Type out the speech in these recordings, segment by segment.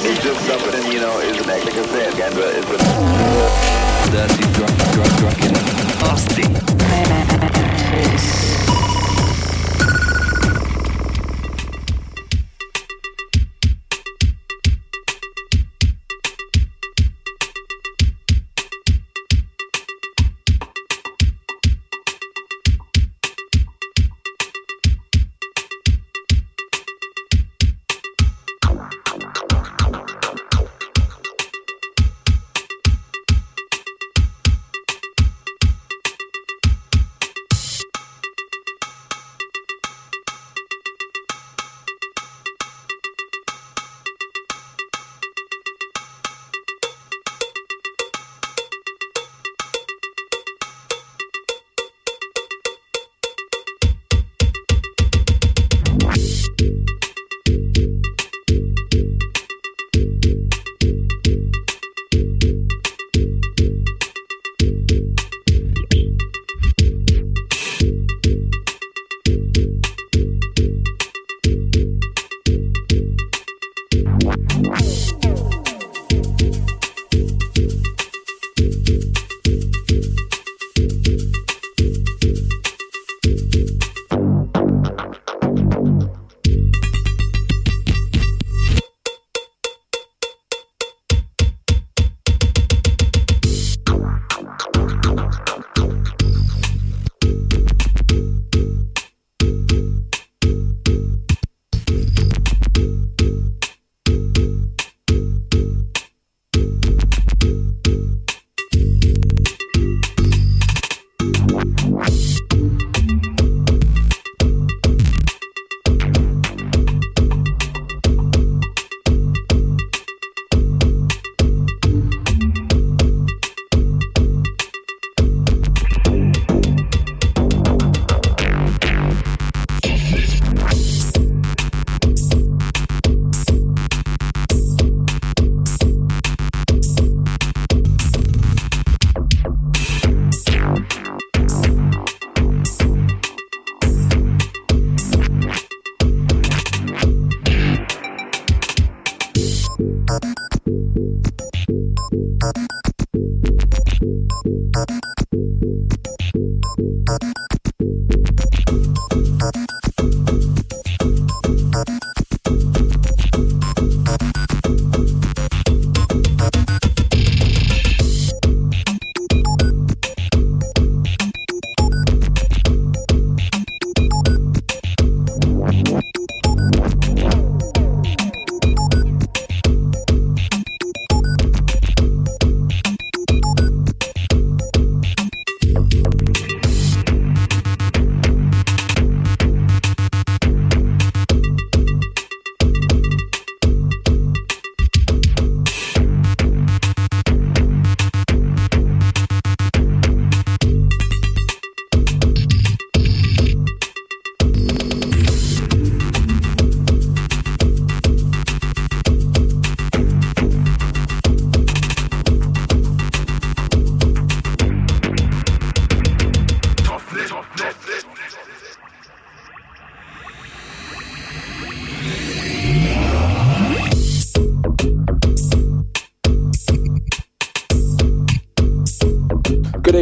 It's just something, you know, is an like I said, it's a Dirty, drunk, drunk, drunken, nasty.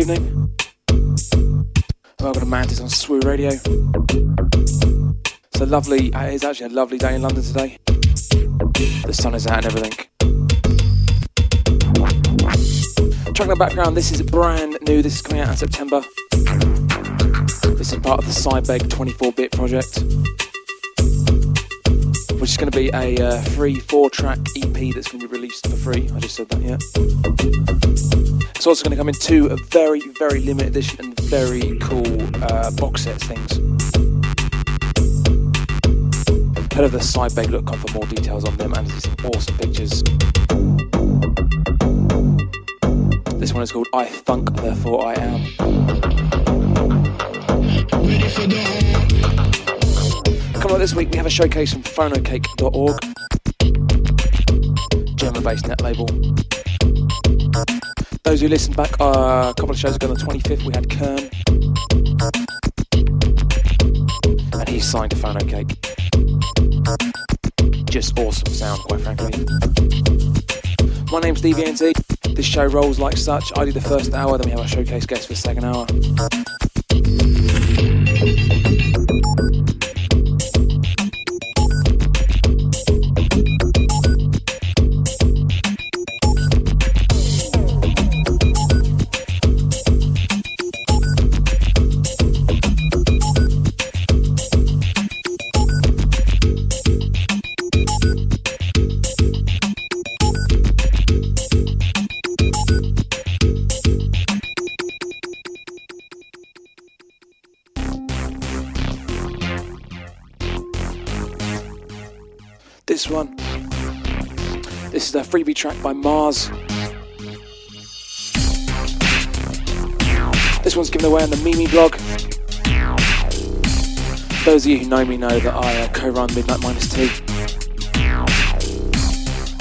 Evening. Welcome to Mantis on Swoo Radio. It's a lovely, uh, it's actually a lovely day in London today. The sun is out and everything. Track the background, this is brand new, this is coming out in September. This is part of the Cybeg 24 bit project, which is going to be a uh, free four track EP that's going to be released for free. I just said that, yeah. It's also going to come in two very, very limited edition and very cool uh, box set things. Head over to sidebag.com for more details on them and some awesome pictures. This one is called I Thunk, Therefore I Am. Coming up this week, we have a showcase from phonocake.org, German based net label. Those who listened back uh, a couple of shows ago on the 25th, we had Kern. And he's signed to Phonocake. just awesome sound, quite frankly. My name's DVNT. This show rolls like such. I do the first hour, then we have our showcase guest for the second hour. This one. This is a freebie track by Mars. This one's given away on the Mimi blog. Those of you who know me know that I uh, co-run Midnight Minus Two.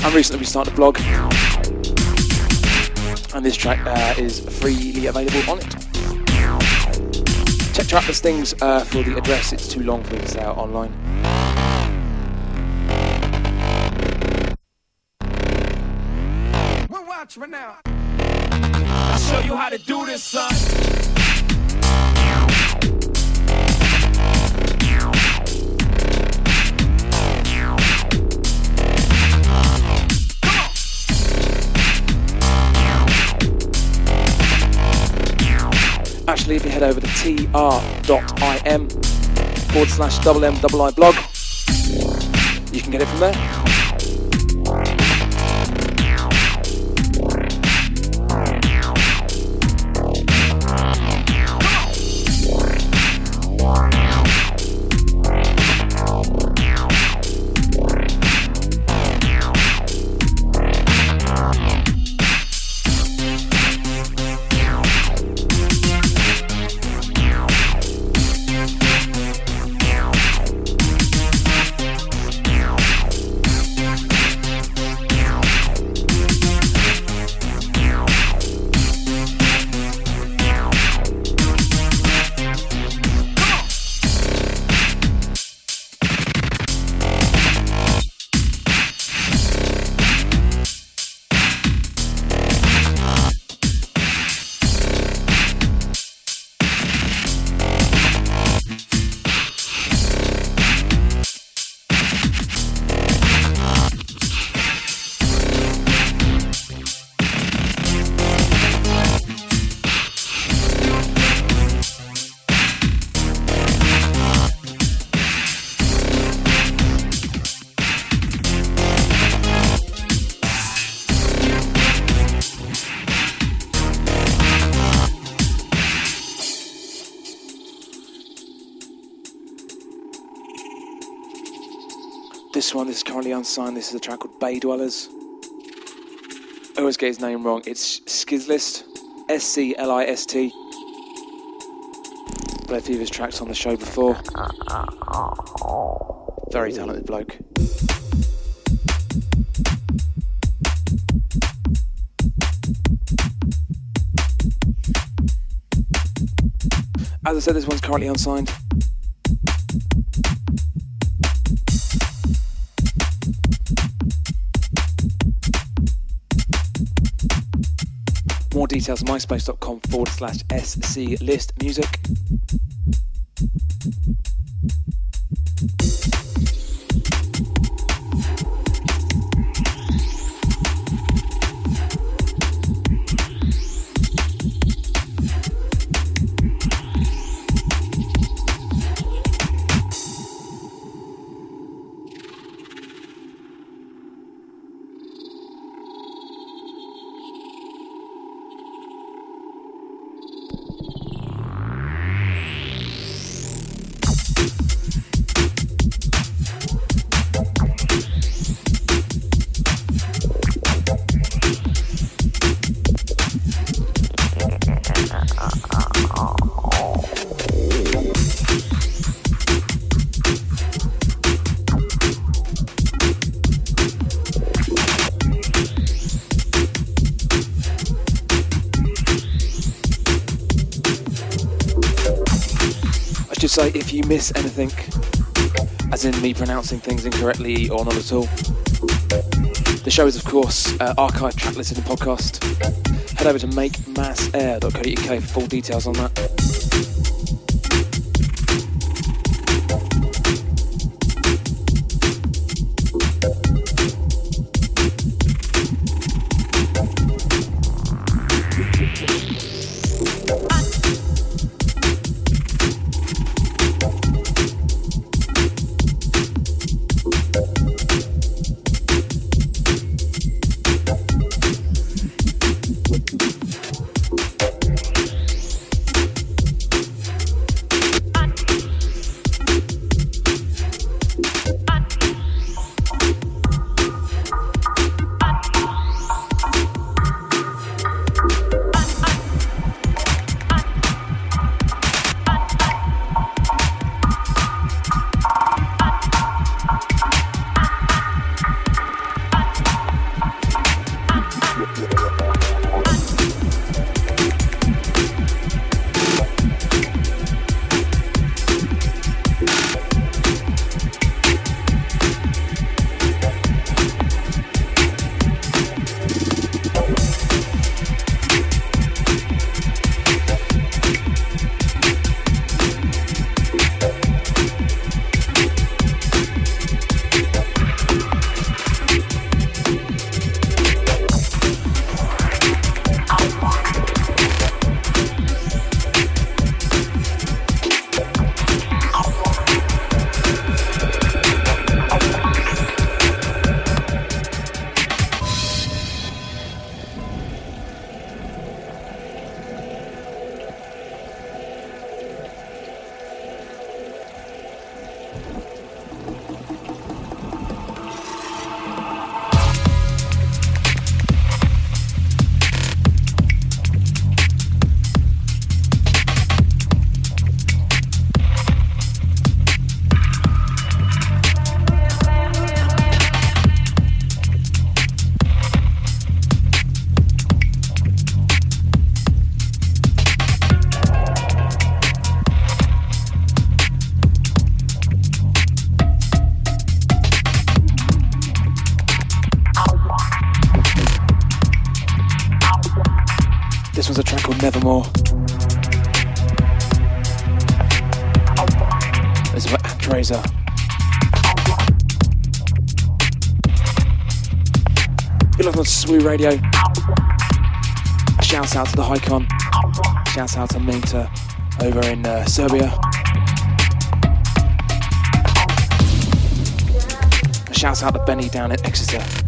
I recently restarted the blog, and this track uh, is freely available on it. Check track listings uh, for the address, it's too long for say out online. Watch me now. I'll show you how to do this, son. Actually, if you head over to tr.im forward slash double M double I blog, you can get it from there. One. This is currently unsigned. This is a track called Bay Dwellers. I always get his name wrong. It's Skizlist, S C L I S T. Played a few of his tracks on the show before. Very talented bloke. As I said, this one's currently unsigned. More details myspace.com forward slash SC list music. Miss anything, as in me pronouncing things incorrectly or not at all. The show is, of course, uh, archive track listed in podcast. Head over to makemassair.co.uk for full details on that. Radio. Shout out to the Hycon. Shout out to Minta over in uh, Serbia. Shout out to Benny down at Exeter.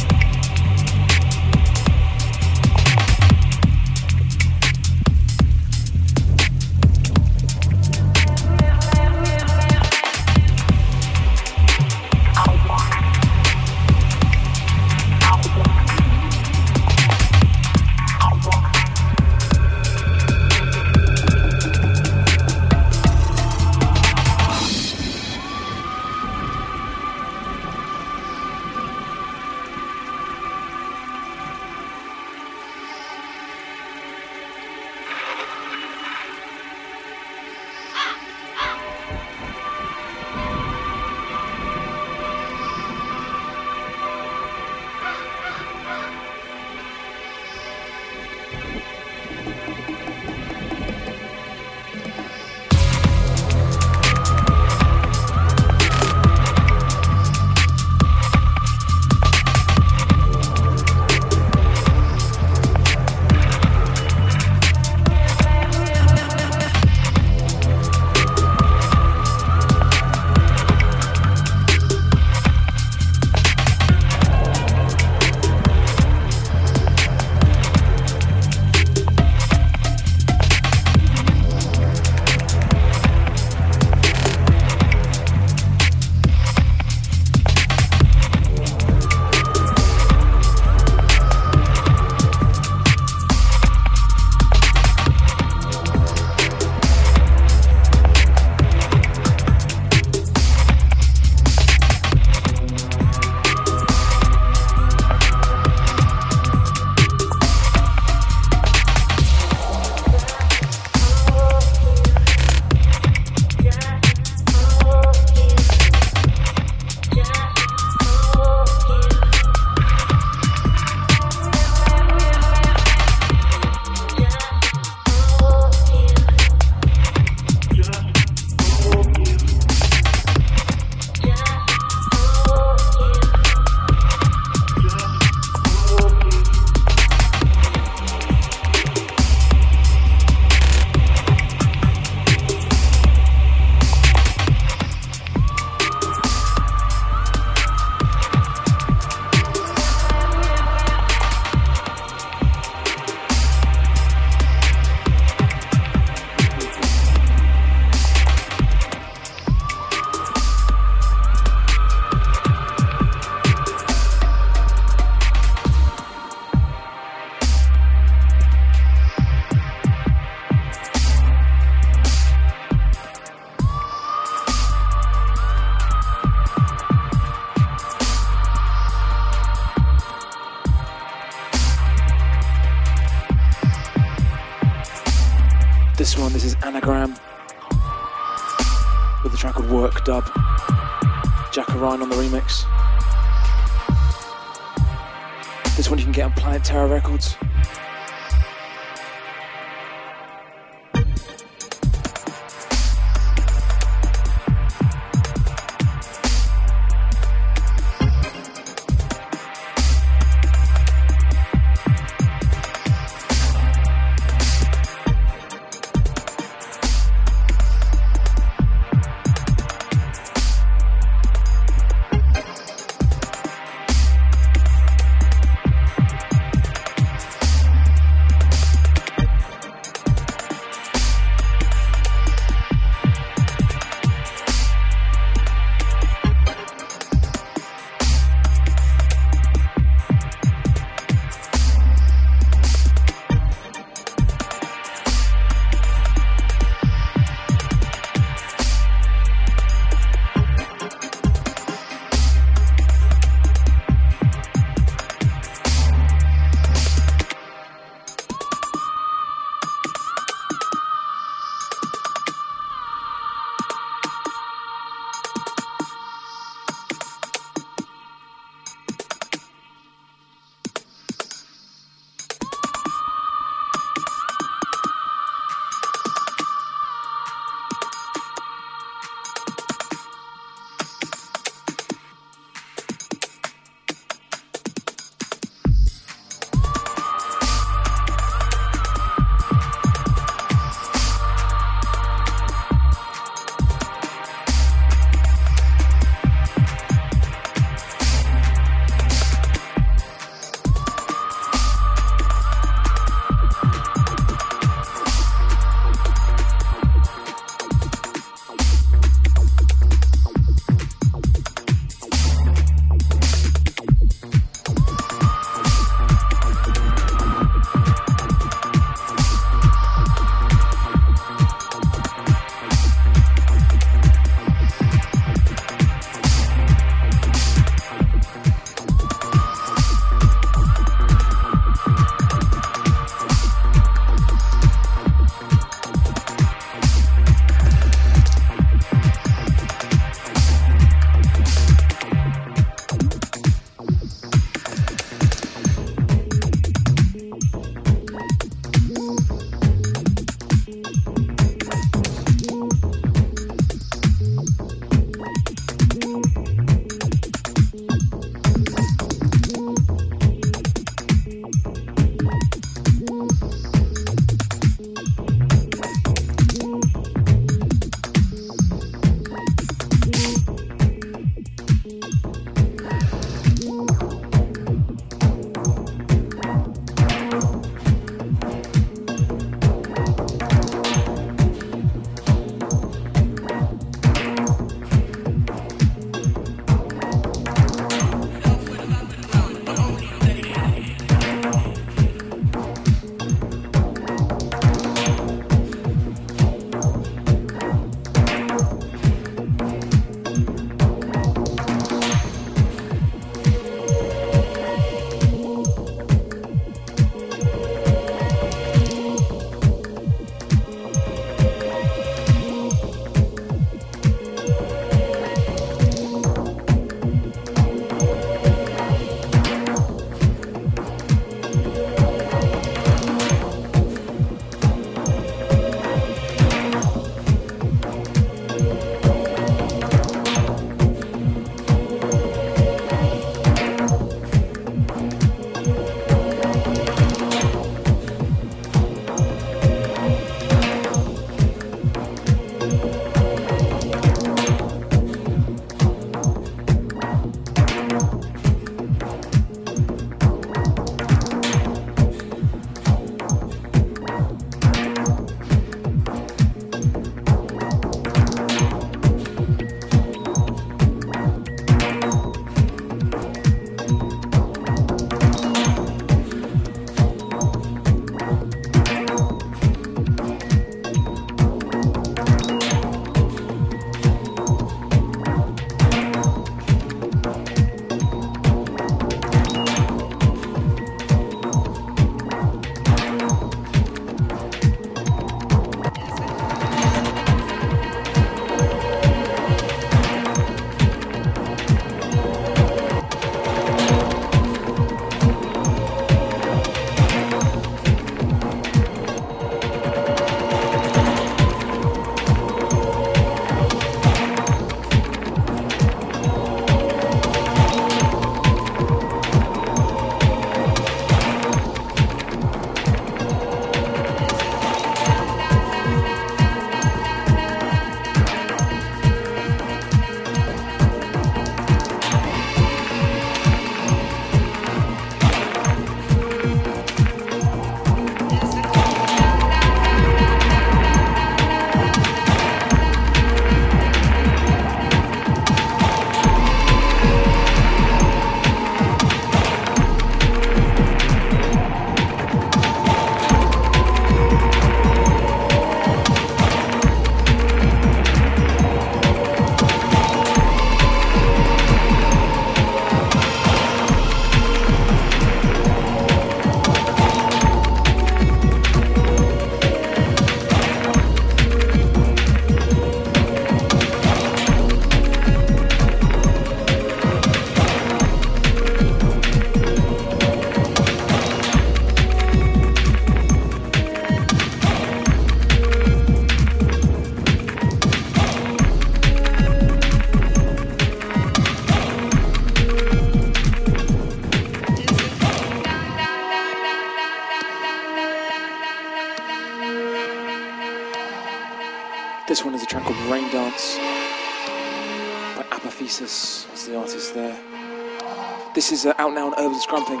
This is uh, out now on Urban Scrumping.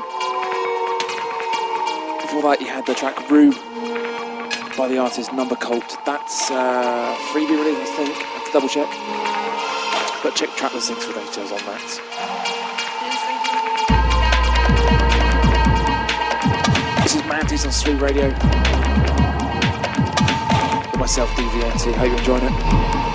Before that, you had the track Rue by the artist Number Cult. That's uh, freebie release, I think. I have to double check. But check track listings for details on that. This is Mantis on Sweet Radio. With myself, DVNT. Hope you're enjoying it.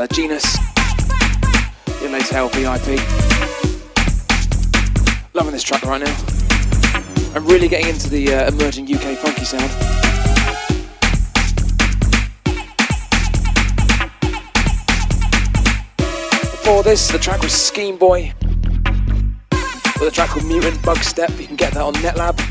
Uh, Genus, your Hell VIP. Loving this track right now. I'm really getting into the uh, emerging UK funky sound. Before this, the track was Scheme Boy with a track called Mutant Bug Step. You can get that on NetLab.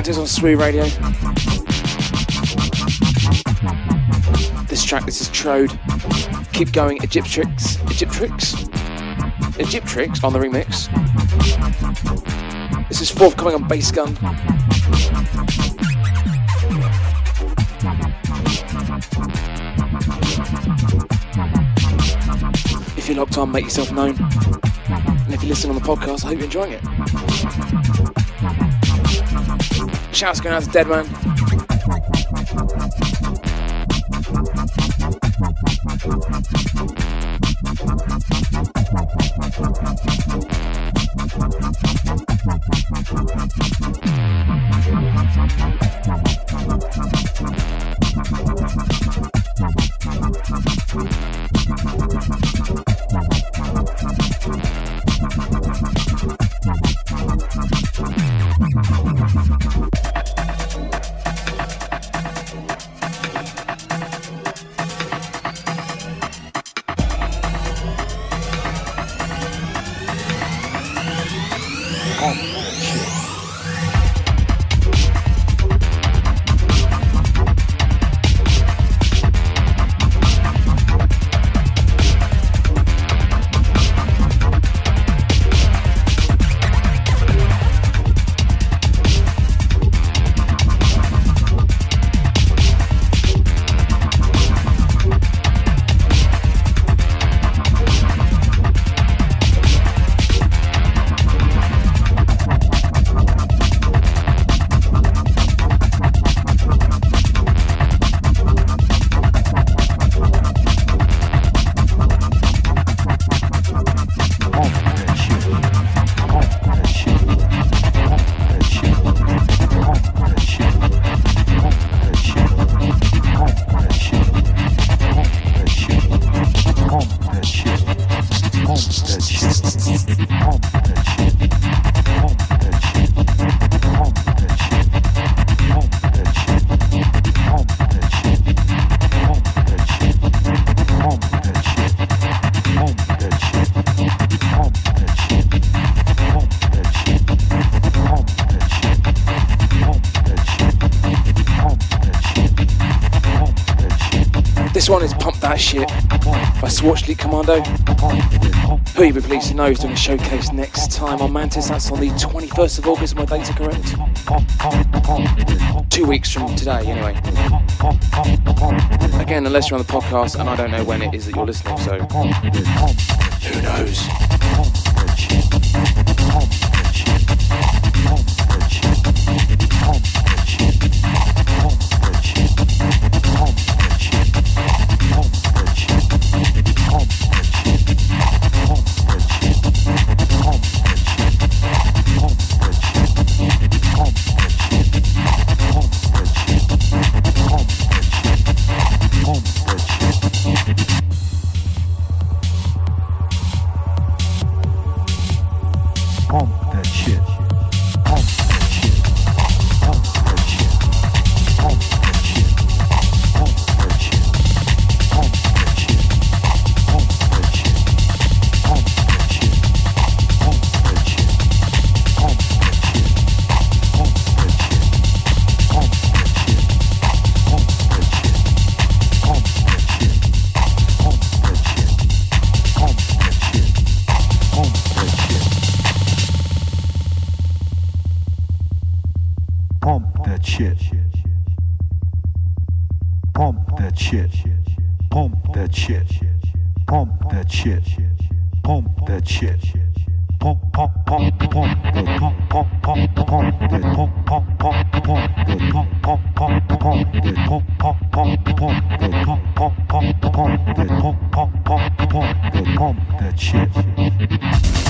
This is Mantis on Sweet Radio. This track, this is Trode. Keep going, Egyptrix. Egyptrix? Egyptrix on the remix. This is forthcoming on Bass Gun. If you're locked on, make yourself known. And if you listen on the podcast, I hope you're enjoying it. Shouts going out to Deadman. Shit by Swatchleak Commando. Who you be pleased to know is doing a showcase next time on Mantis. That's on the 21st of August, my dates are correct. Two weeks from today, anyway. Again, unless you're on the podcast, and I don't know when it is that you're listening, so who knows? that shit. Pump that shit. Pump that shit. Pump that shit. Pump pump pump pump the pump pump pump pump the pump pump pump pump the pump pump pump pump the pump pump pump pump the pump pump pump pump the pump pump pump pump the pump that shit.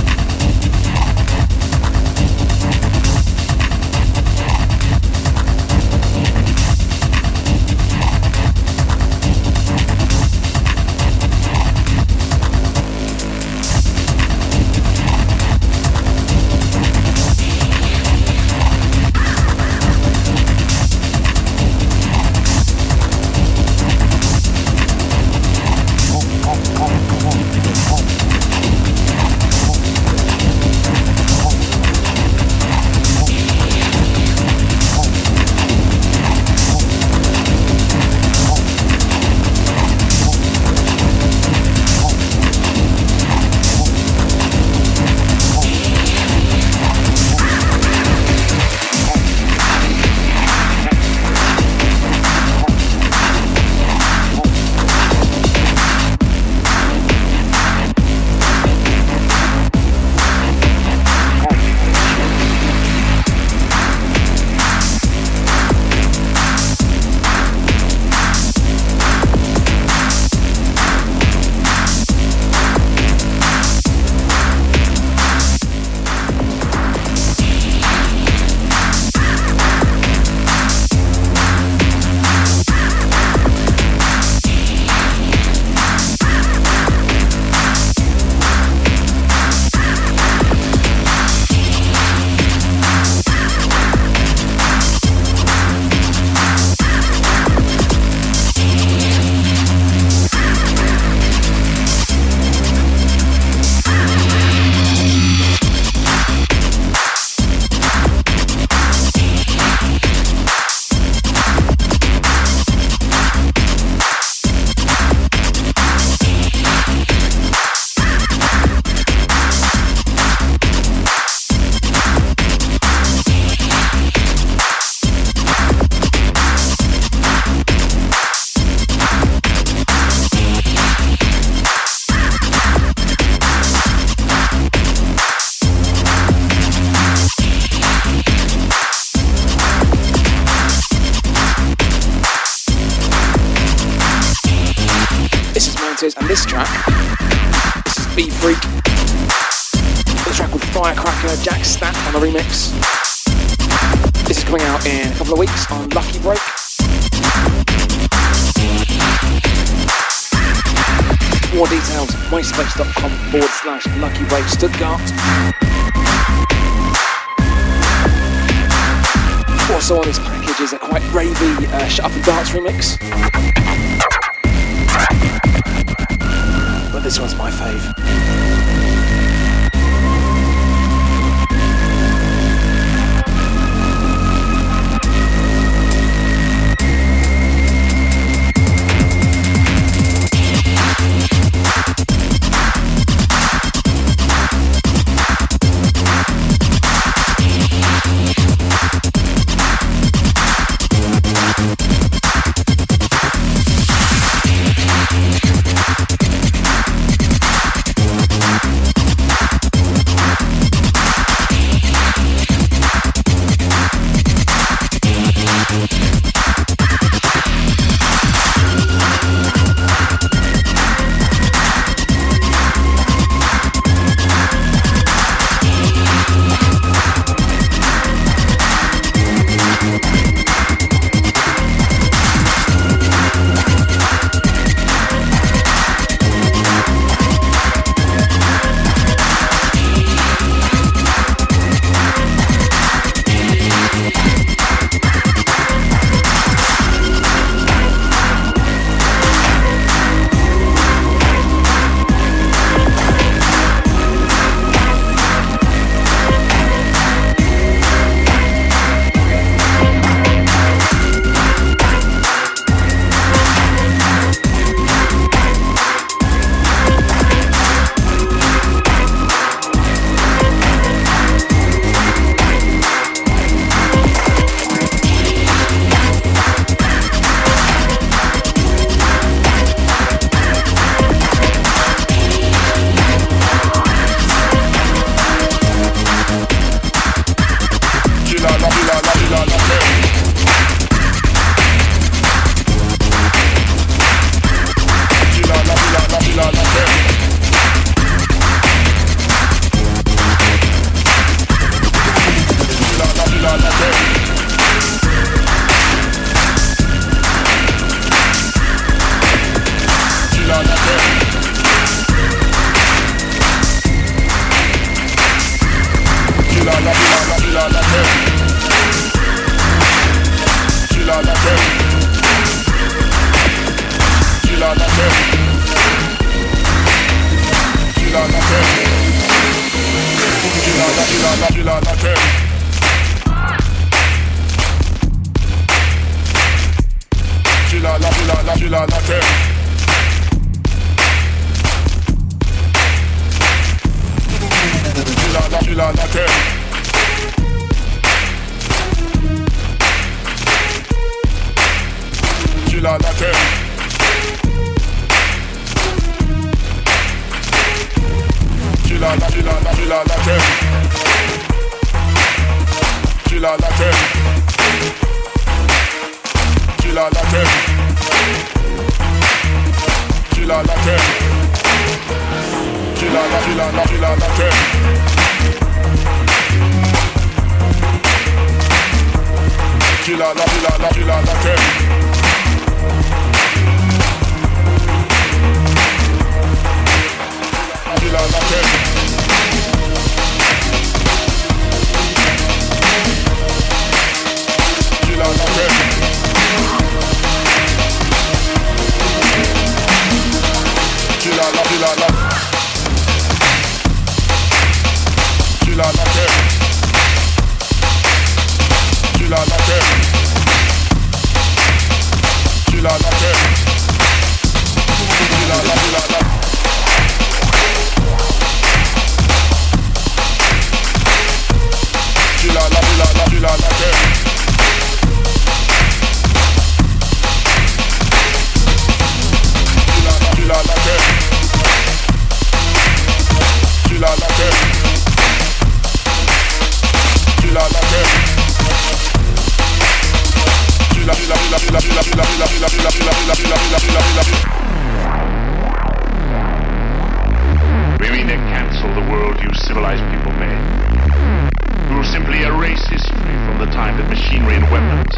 Machinery and weapons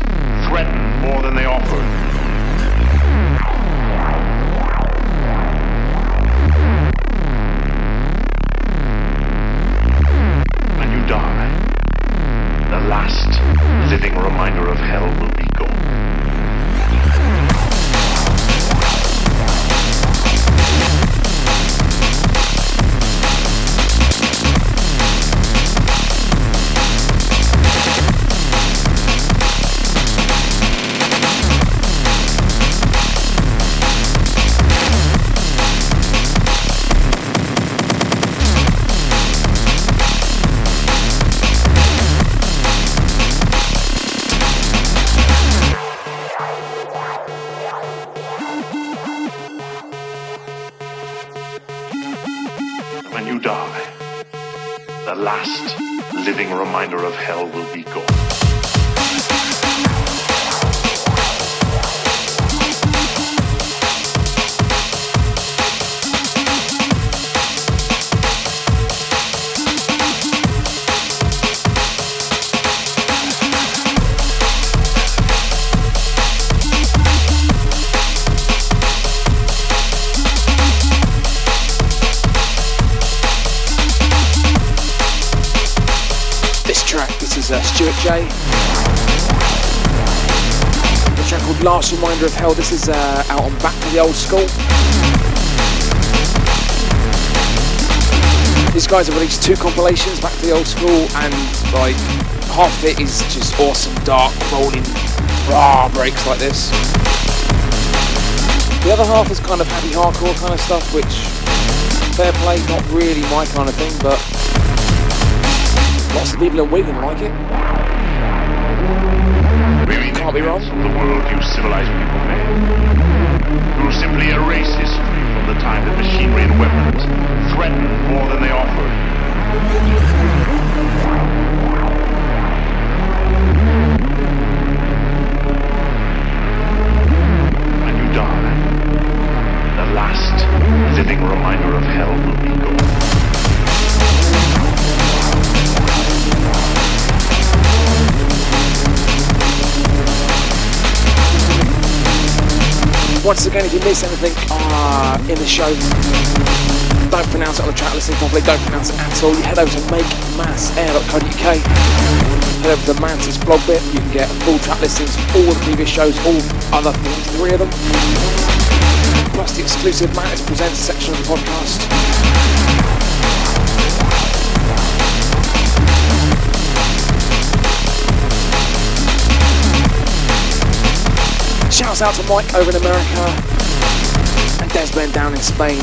threatened more than they offered. living reminder of hell will be Hell. This is uh, out on Back to the Old School. These guys have released two compilations, Back to the Old School, and like half of it is just awesome, dark, rolling, raw breaks like this. The other half is kind of happy hardcore kind of stuff, which fair play, not really my kind of thing, but lots of people in Wigan like it can't be wrong. The world you civilized people made. You simply erase history from the time that machinery and weapons threatened more than they offered. When you die, the last living reminder of hell will be gone. Once again, if you miss anything uh, in the show, don't pronounce it on the track listing properly, don't pronounce it at all, you head over to makemassair.co.uk, head over to the Mantis blog bit, you can get full track listings for all the previous shows, all other things, three of them, plus the exclusive Mantis Presents section of the podcast. Shouts out to Mike over in America and Desmond down in Spain.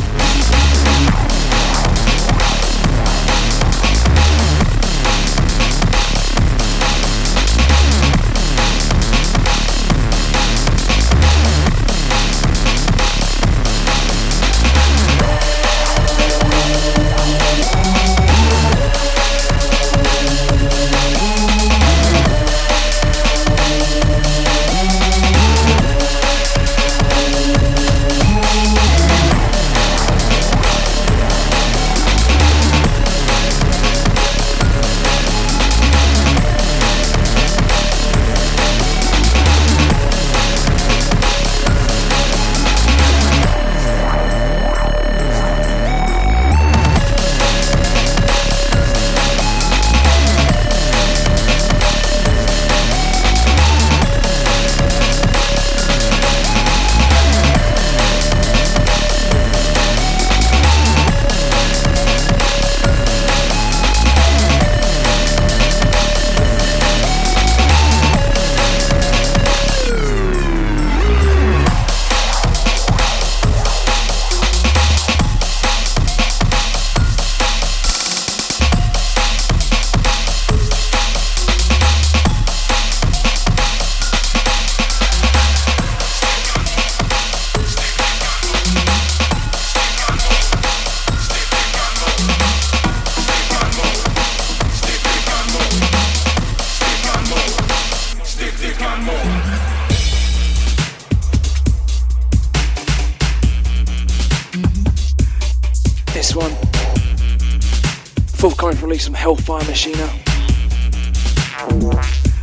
Time for release from Hellfire Machina,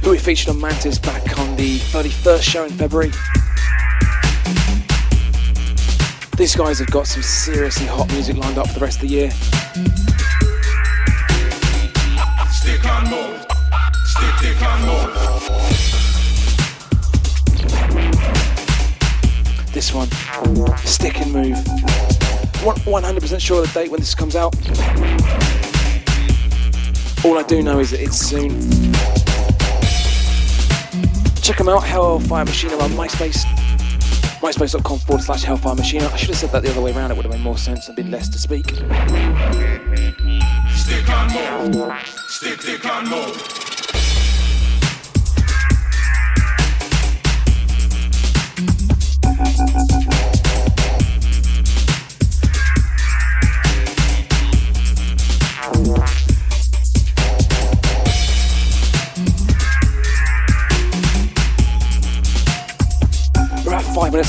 who we featured on Mantis back on the 31st show in February. These guys have got some seriously hot music lined up for the rest of the year. Stick on mode. Stick, stick on mode. This one, Stick and Move. 100% sure of the date when this comes out. All I do know is that it's soon. Check them out, Hellfire Machina on MySpace. MySpace.com forward slash Hellfire Machina. I should have said that the other way around, it would have made more sense and been less to speak. Stick on more. Stick, stick on more.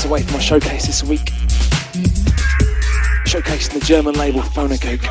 Away from our showcase this week. Showcasing the German label Phonocoke.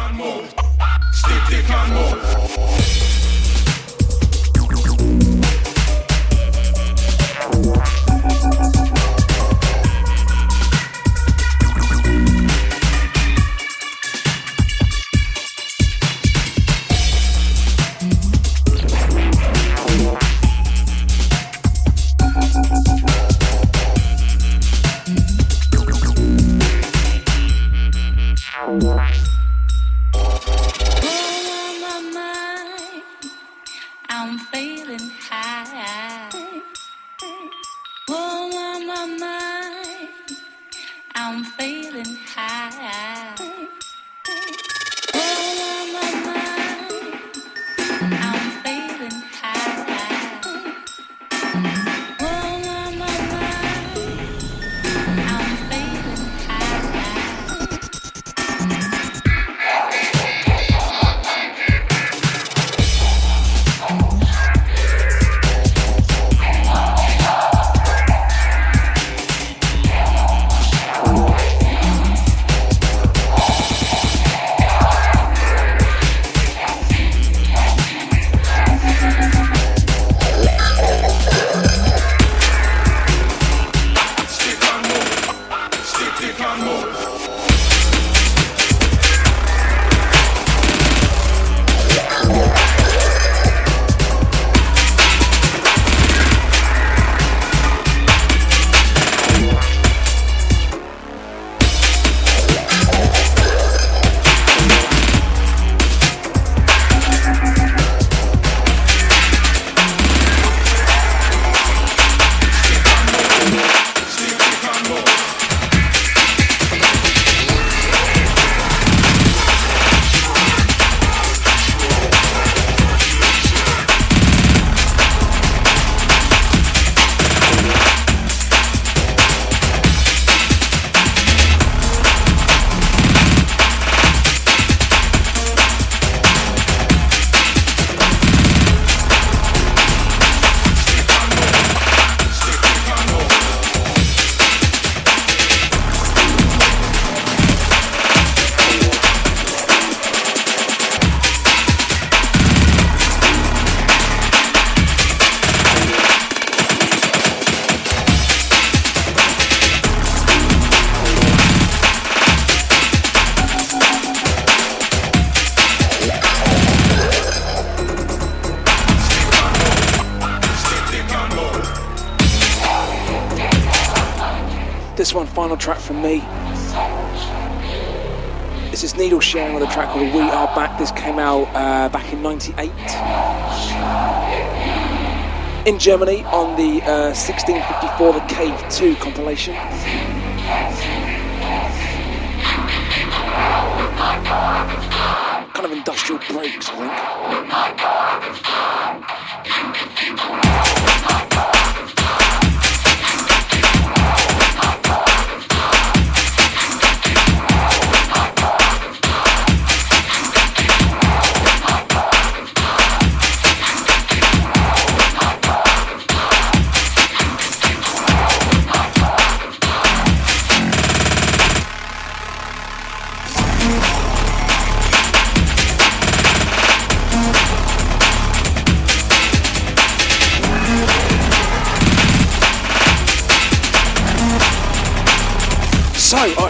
In Germany on the uh, 1654 The Cave 2 compilation. Kind of industrial breaks, I think.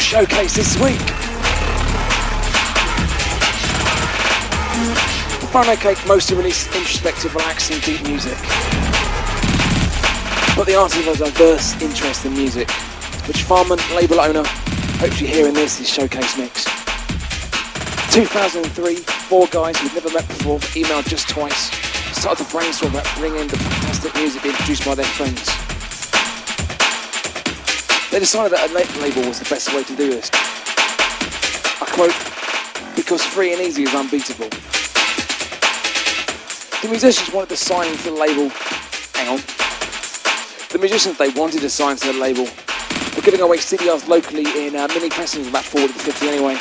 Showcase this week. Phono Cake mostly released introspective, relaxing, deep music. But the artist has a diverse interest in music, which Farman, label owner, hopes you're hearing this, his showcase mix. 2003, four guys who'd never met before, emailed just twice, started to brainstorm about bringing the fantastic music being produced by their friends. They decided that a label was the best way to do this. I quote, because free and easy is unbeatable. The musicians wanted to sign to the label. Hang on. The musicians they wanted to sign to the label were giving away CDRs locally in uh, mini pressings, about 40 to 50 anyway.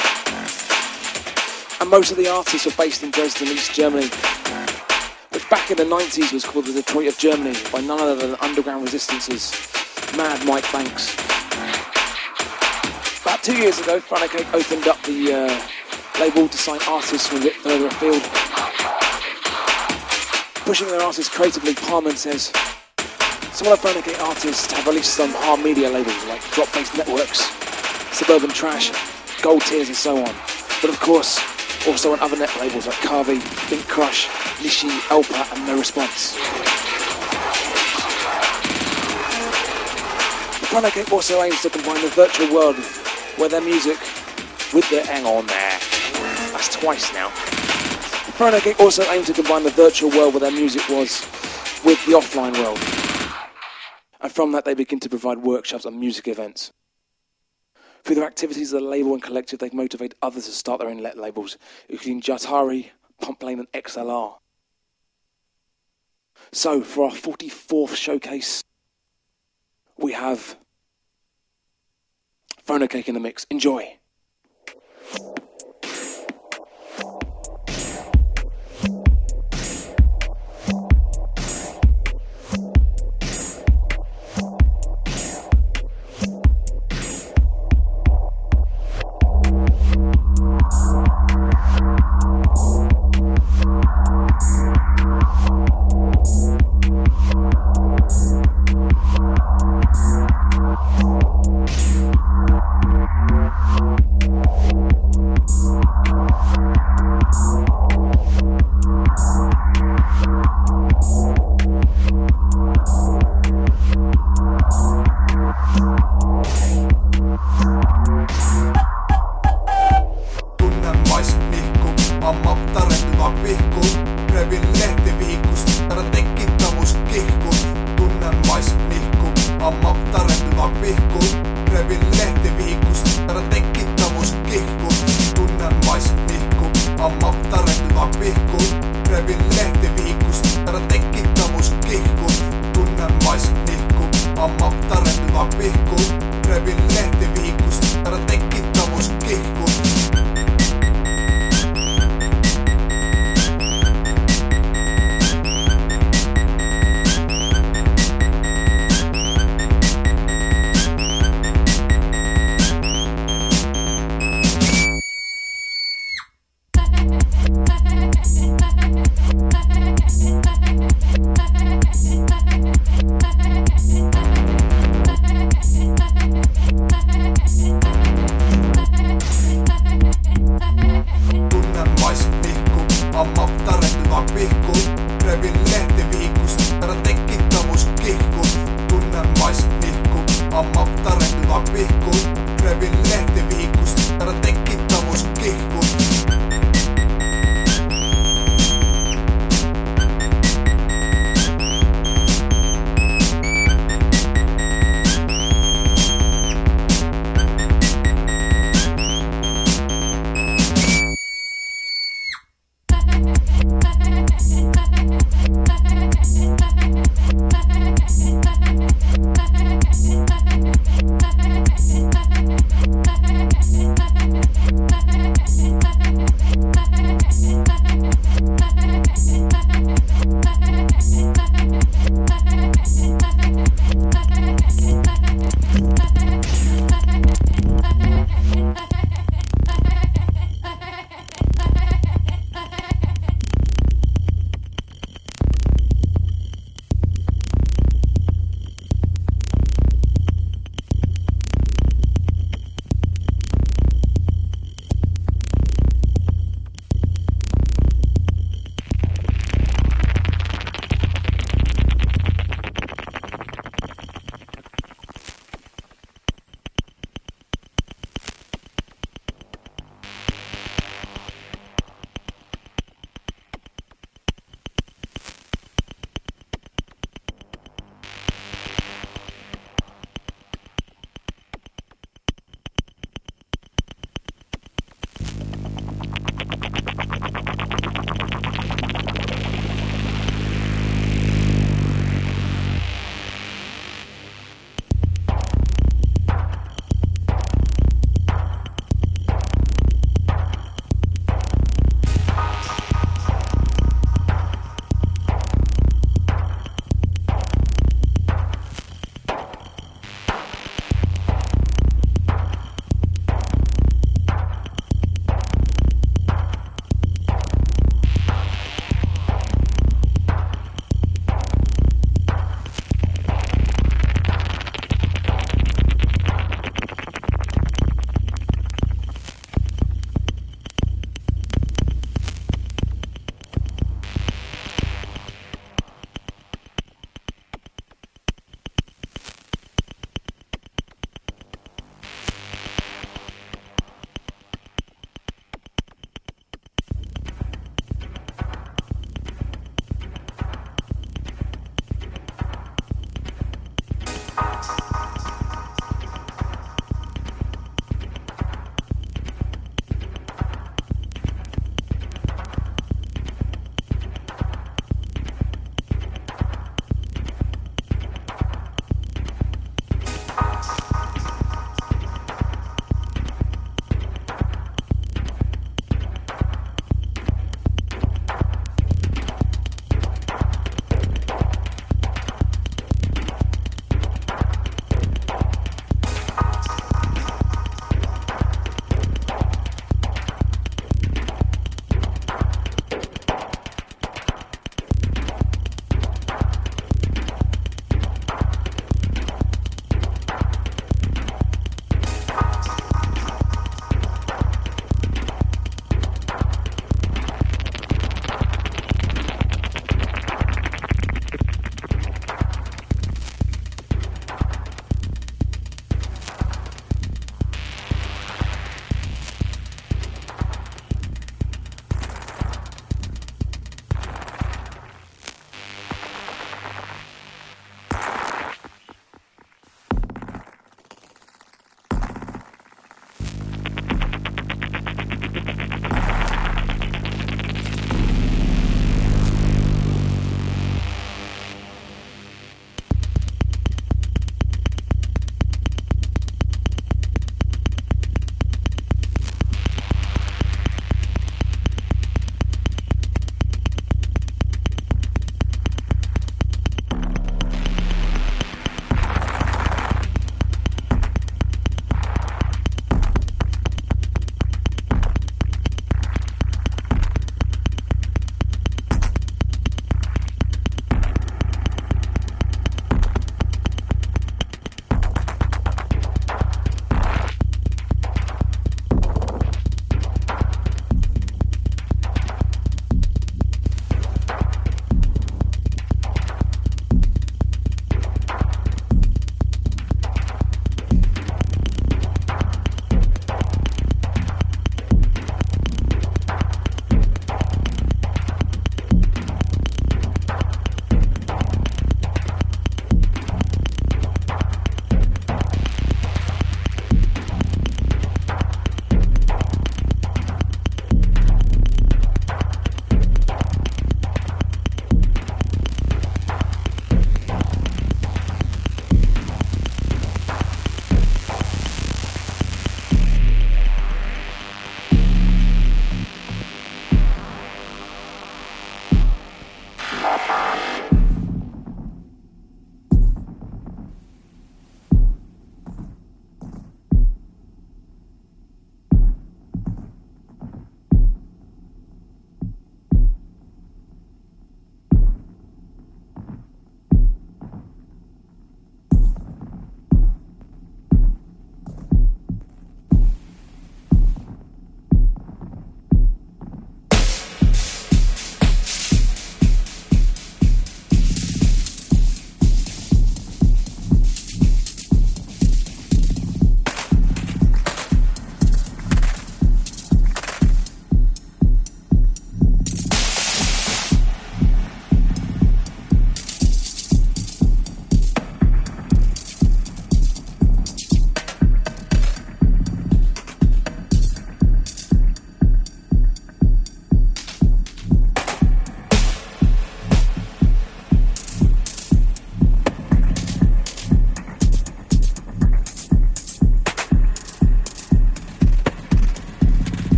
And most of the artists were based in Dresden, East Germany, which back in the 90s was called the Detroit of Germany by none other than Underground Resistance's Mad Mike Banks. Two years ago, Cake opened up the uh, label to sign artists from a bit further afield pushing their artists creatively, Parman says, some of the Renegade artists have released some hard media labels like Drop Bass Networks, Suburban Trash, Gold Tears and so on. But of course, also on other net labels like Kahvi, Think Crush, Nishi, Elpa and No Response. Renegade also aims to combine the virtual world where their music with their hang on there. That's twice now. Renegade also aimed to combine the virtual world where their music was with the offline world. And from that, they begin to provide workshops and music events. Through their activities as a label and collective, they motivate others to start their own let labels, including Jatari, Pump Pumplane, and XLR. So, for our 44th showcase, we have Phono Cake in the mix. Enjoy. Thank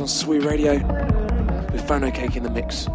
on Sweet Radio with Phono Cake in the mix.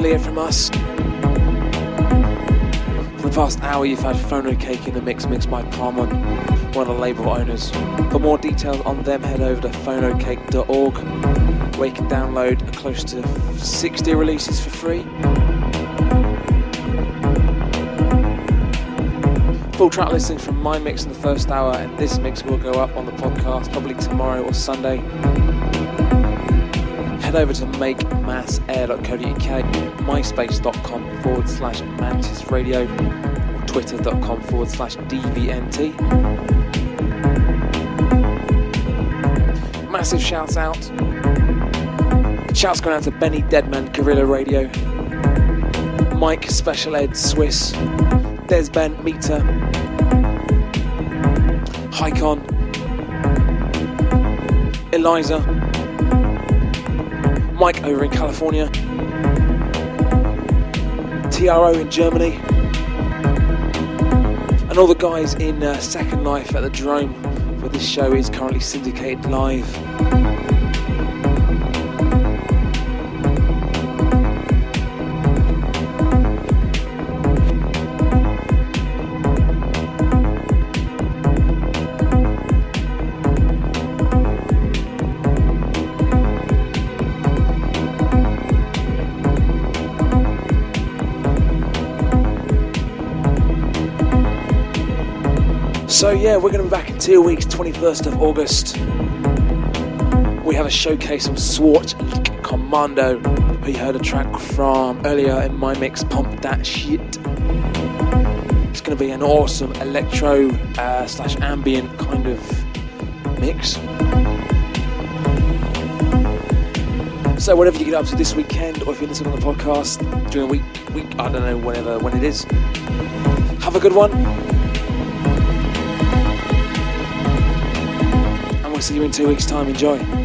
Nearly it from us. For the past hour, you've had Phono Cake in the mix, mixed by Palmon, one of the label owners. For more details on them, head over to phonocake.org, where you can download close to 60 releases for free. Full track listing from my mix in the first hour, and this mix will go up on the podcast probably tomorrow or Sunday. Head over to makemasair.co.uk, myspace.com forward slash mantis radio, or twitter.com forward slash dvnt. Massive shouts out. Shouts going out to Benny Deadman, Gorilla Radio, Mike Special Ed Swiss, Desben Meter, Hycon, Eliza, Mike over in California, TRO in Germany, and all the guys in uh, Second Life at the Drome, where this show is currently syndicated live. So yeah, we're going to be back in two weeks, 21st of August. We have a showcase of Swart Commando, who you heard a track from earlier in my mix, Pump That Shit. It's going to be an awesome electro uh, slash ambient kind of mix. So whatever you get up to this weekend, or if you're listening on the podcast during a week, week I don't know, whenever when it is, have a good one. See you in two weeks' time. Enjoy.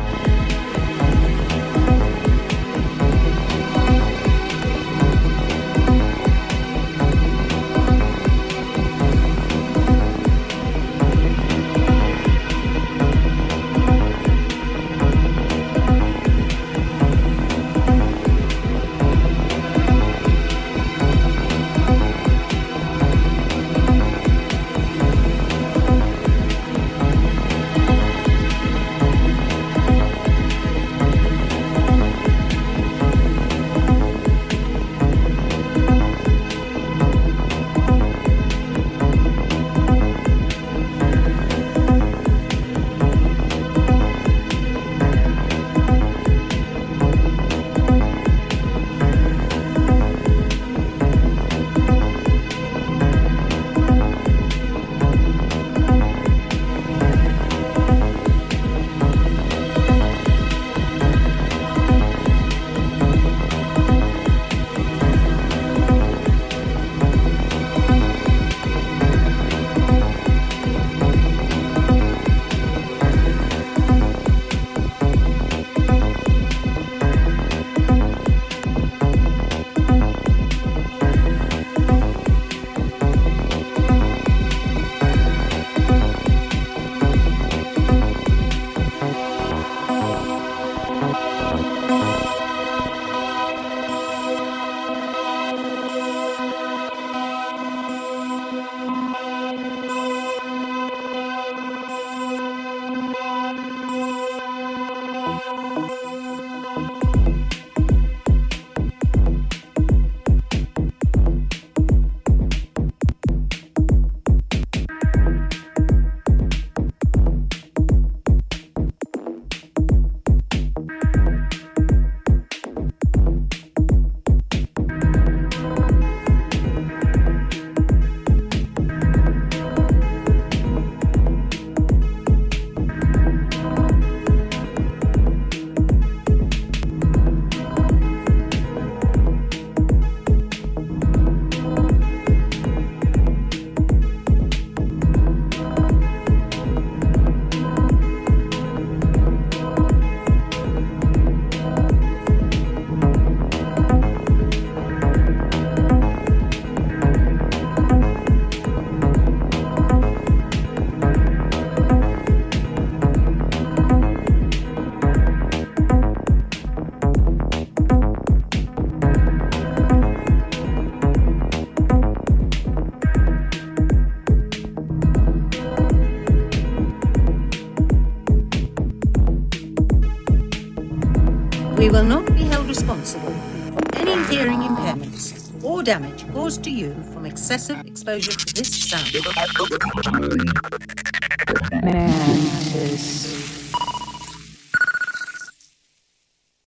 To you from excessive exposure to this sound.